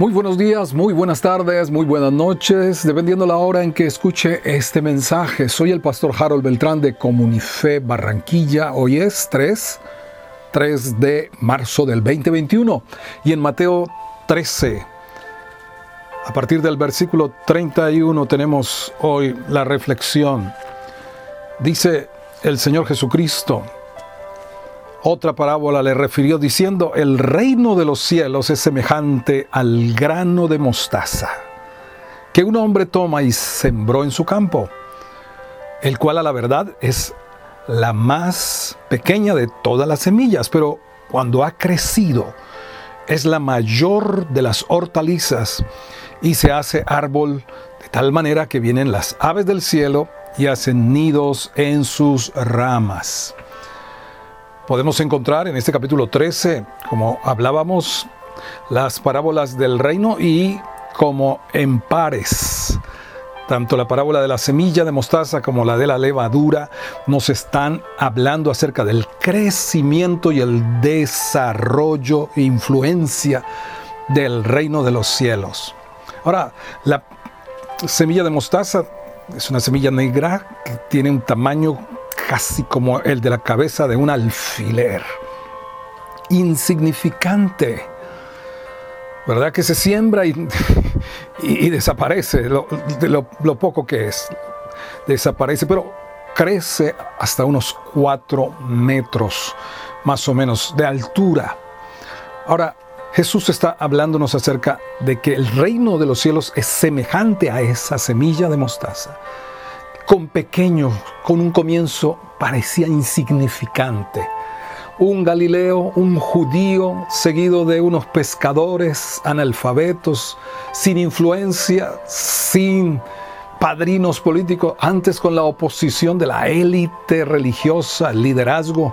Muy buenos días, muy buenas tardes, muy buenas noches, dependiendo la hora en que escuche este mensaje. Soy el pastor Harold Beltrán de Comunife Barranquilla. Hoy es 3, 3 de marzo del 2021 y en Mateo 13, a partir del versículo 31 tenemos hoy la reflexión. Dice el Señor Jesucristo, otra parábola le refirió diciendo, el reino de los cielos es semejante al grano de mostaza, que un hombre toma y sembró en su campo, el cual a la verdad es la más pequeña de todas las semillas, pero cuando ha crecido es la mayor de las hortalizas y se hace árbol de tal manera que vienen las aves del cielo y hacen nidos en sus ramas podemos encontrar en este capítulo 13, como hablábamos, las parábolas del reino y como en pares. Tanto la parábola de la semilla de mostaza como la de la levadura nos están hablando acerca del crecimiento y el desarrollo e influencia del reino de los cielos. Ahora, la semilla de mostaza es una semilla negra que tiene un tamaño casi como el de la cabeza de un alfiler. Insignificante. ¿Verdad? Que se siembra y, desaparece, lo, poco que es. Desaparece, pero crece hasta unos cuatro metros más o menos de altura. Ahora, Jesús está hablándonos acerca de que el reino de los cielos es semejante a esa semilla de mostaza con pequeño, con un comienzo parecía insignificante. Un Galileo, un judío, seguido de unos pescadores analfabetos, sin influencia, sin padrinos políticos, antes con la oposición de la élite religiosa, el liderazgo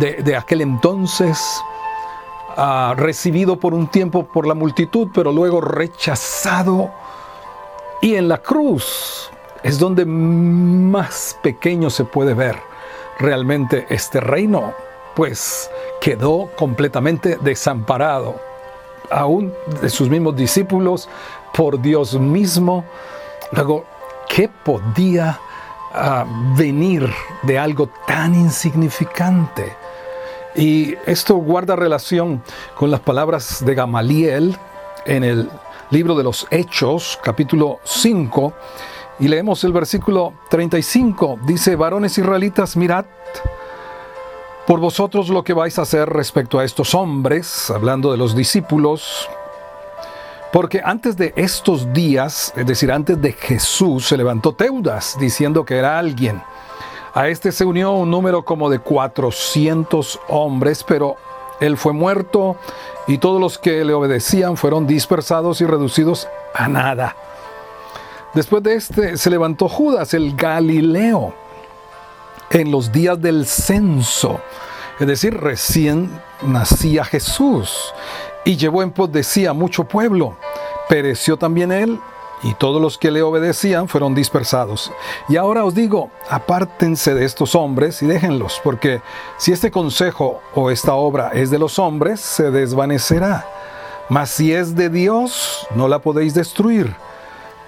de, aquel entonces, ah, recibido por un tiempo por la multitud, pero luego rechazado. Y en la cruz, es donde más pequeño se puede ver realmente este reino, pues quedó completamente desamparado, aún de sus mismos discípulos, por Dios mismo. Luego, ¿qué podía ah, venir de algo tan insignificante? Y esto guarda relación con las palabras de Gamaliel en el libro de los Hechos, capítulo 5, y leemos el versículo 35. Dice, varones israelitas, mirad por vosotros lo que vais a hacer respecto a estos hombres, hablando de los discípulos, porque antes de estos días, es decir, antes de Jesús, se levantó Teudas diciendo que era alguien. A este se unió un número como de 400 hombres, pero él fue muerto y todos los que le obedecían fueron dispersados y reducidos a nada. Después de este se levantó Judas, el Galileo, en los días del censo, es decir, recién nacía Jesús, y llevó en pos de sí a mucho pueblo. Pereció también él, y todos los que le obedecían fueron dispersados. Y ahora os digo, apártense de estos hombres y déjenlos, porque si este consejo o esta obra es de los hombres, se desvanecerá. Mas si es de Dios, no la podéis destruir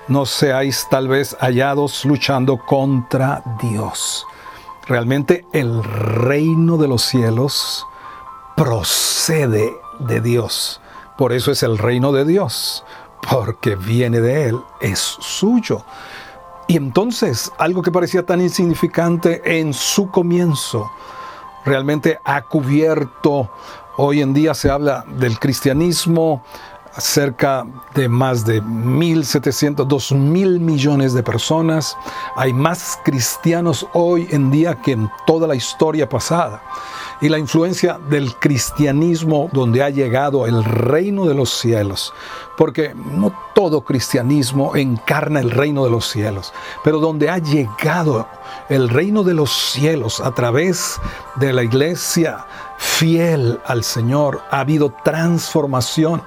no seáis tal vez hallados luchando contra Dios. Realmente el reino de los cielos procede de Dios. Por eso es el reino de Dios, porque viene de Él, es suyo. Y entonces algo que parecía tan insignificante en su comienzo, realmente ha cubierto, hoy en día se habla del cristianismo, cerca de más de 1.700, 2.000 millones de personas. Hay más cristianos hoy en día que en toda la historia pasada. Y la influencia del cristianismo donde ha llegado el reino de los cielos. Porque no todo cristianismo encarna el reino de los cielos, pero donde ha llegado el reino de los cielos a través de la iglesia fiel al Señor, ha habido transformación,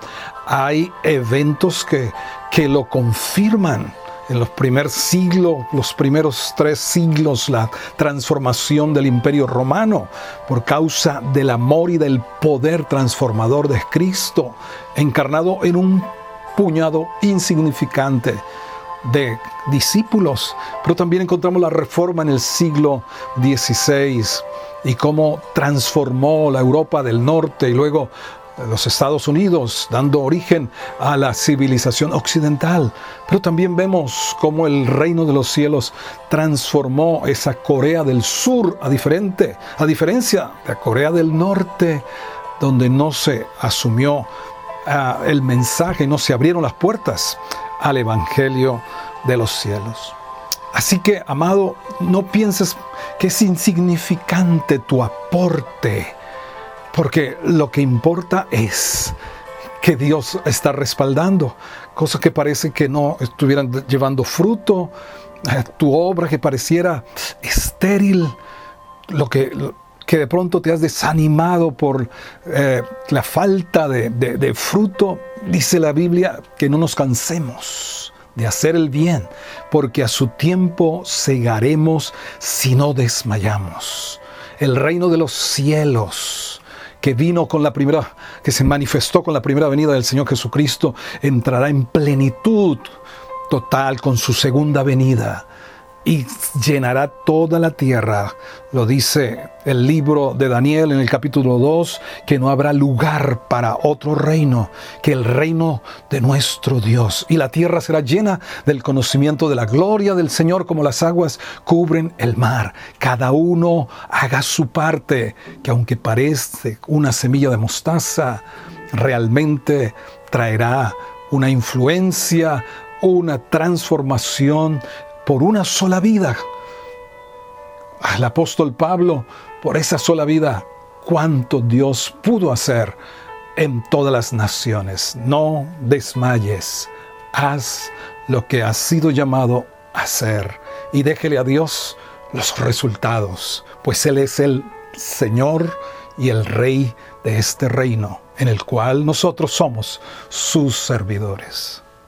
hay eventos que, que lo confirman. En los primeros siglos, los primeros tres siglos, la transformación del imperio romano por causa del amor y del poder transformador de Cristo, encarnado en un puñado insignificante de discípulos, pero también encontramos la reforma en el siglo XVI y cómo transformó la Europa del norte y luego los Estados Unidos, dando origen a la civilización occidental. Pero también vemos cómo el reino de los cielos transformó esa Corea del Sur a, diferente, a diferencia de Corea del Norte, donde no se asumió uh, el mensaje, no se abrieron las puertas al Evangelio de los cielos. Así que, amado, no pienses que es insignificante tu aporte porque lo que importa es que Dios está respaldando, cosas que parece que no estuvieran llevando fruto, eh, tu obra que pareciera estéril, lo que, que de pronto te has desanimado por eh, la falta de, de fruto, dice la Biblia que no nos cansemos de hacer el bien, porque a su tiempo segaremos si no desmayamos. El reino de los cielos que vino con la primera, que se manifestó con la primera venida del Señor Jesucristo, entrará en plenitud total con su segunda venida y llenará toda la tierra. Lo dice el libro de Daniel en el capítulo 2, que no habrá lugar para otro reino que el reino de nuestro Dios. Y la tierra será llena del conocimiento de la gloria del Señor como las aguas cubren el mar. Cada uno haga su parte, que aunque parece una semilla de mostaza, realmente traerá una influencia, una transformación por una sola vida. Al apóstol Pablo, por esa sola vida, cuánto Dios pudo hacer en todas las naciones. No desmayes, haz lo que has sido llamado a hacer y déjele a Dios los resultados, pues Él es el Señor y el Rey de este reino, en el cual nosotros somos sus servidores.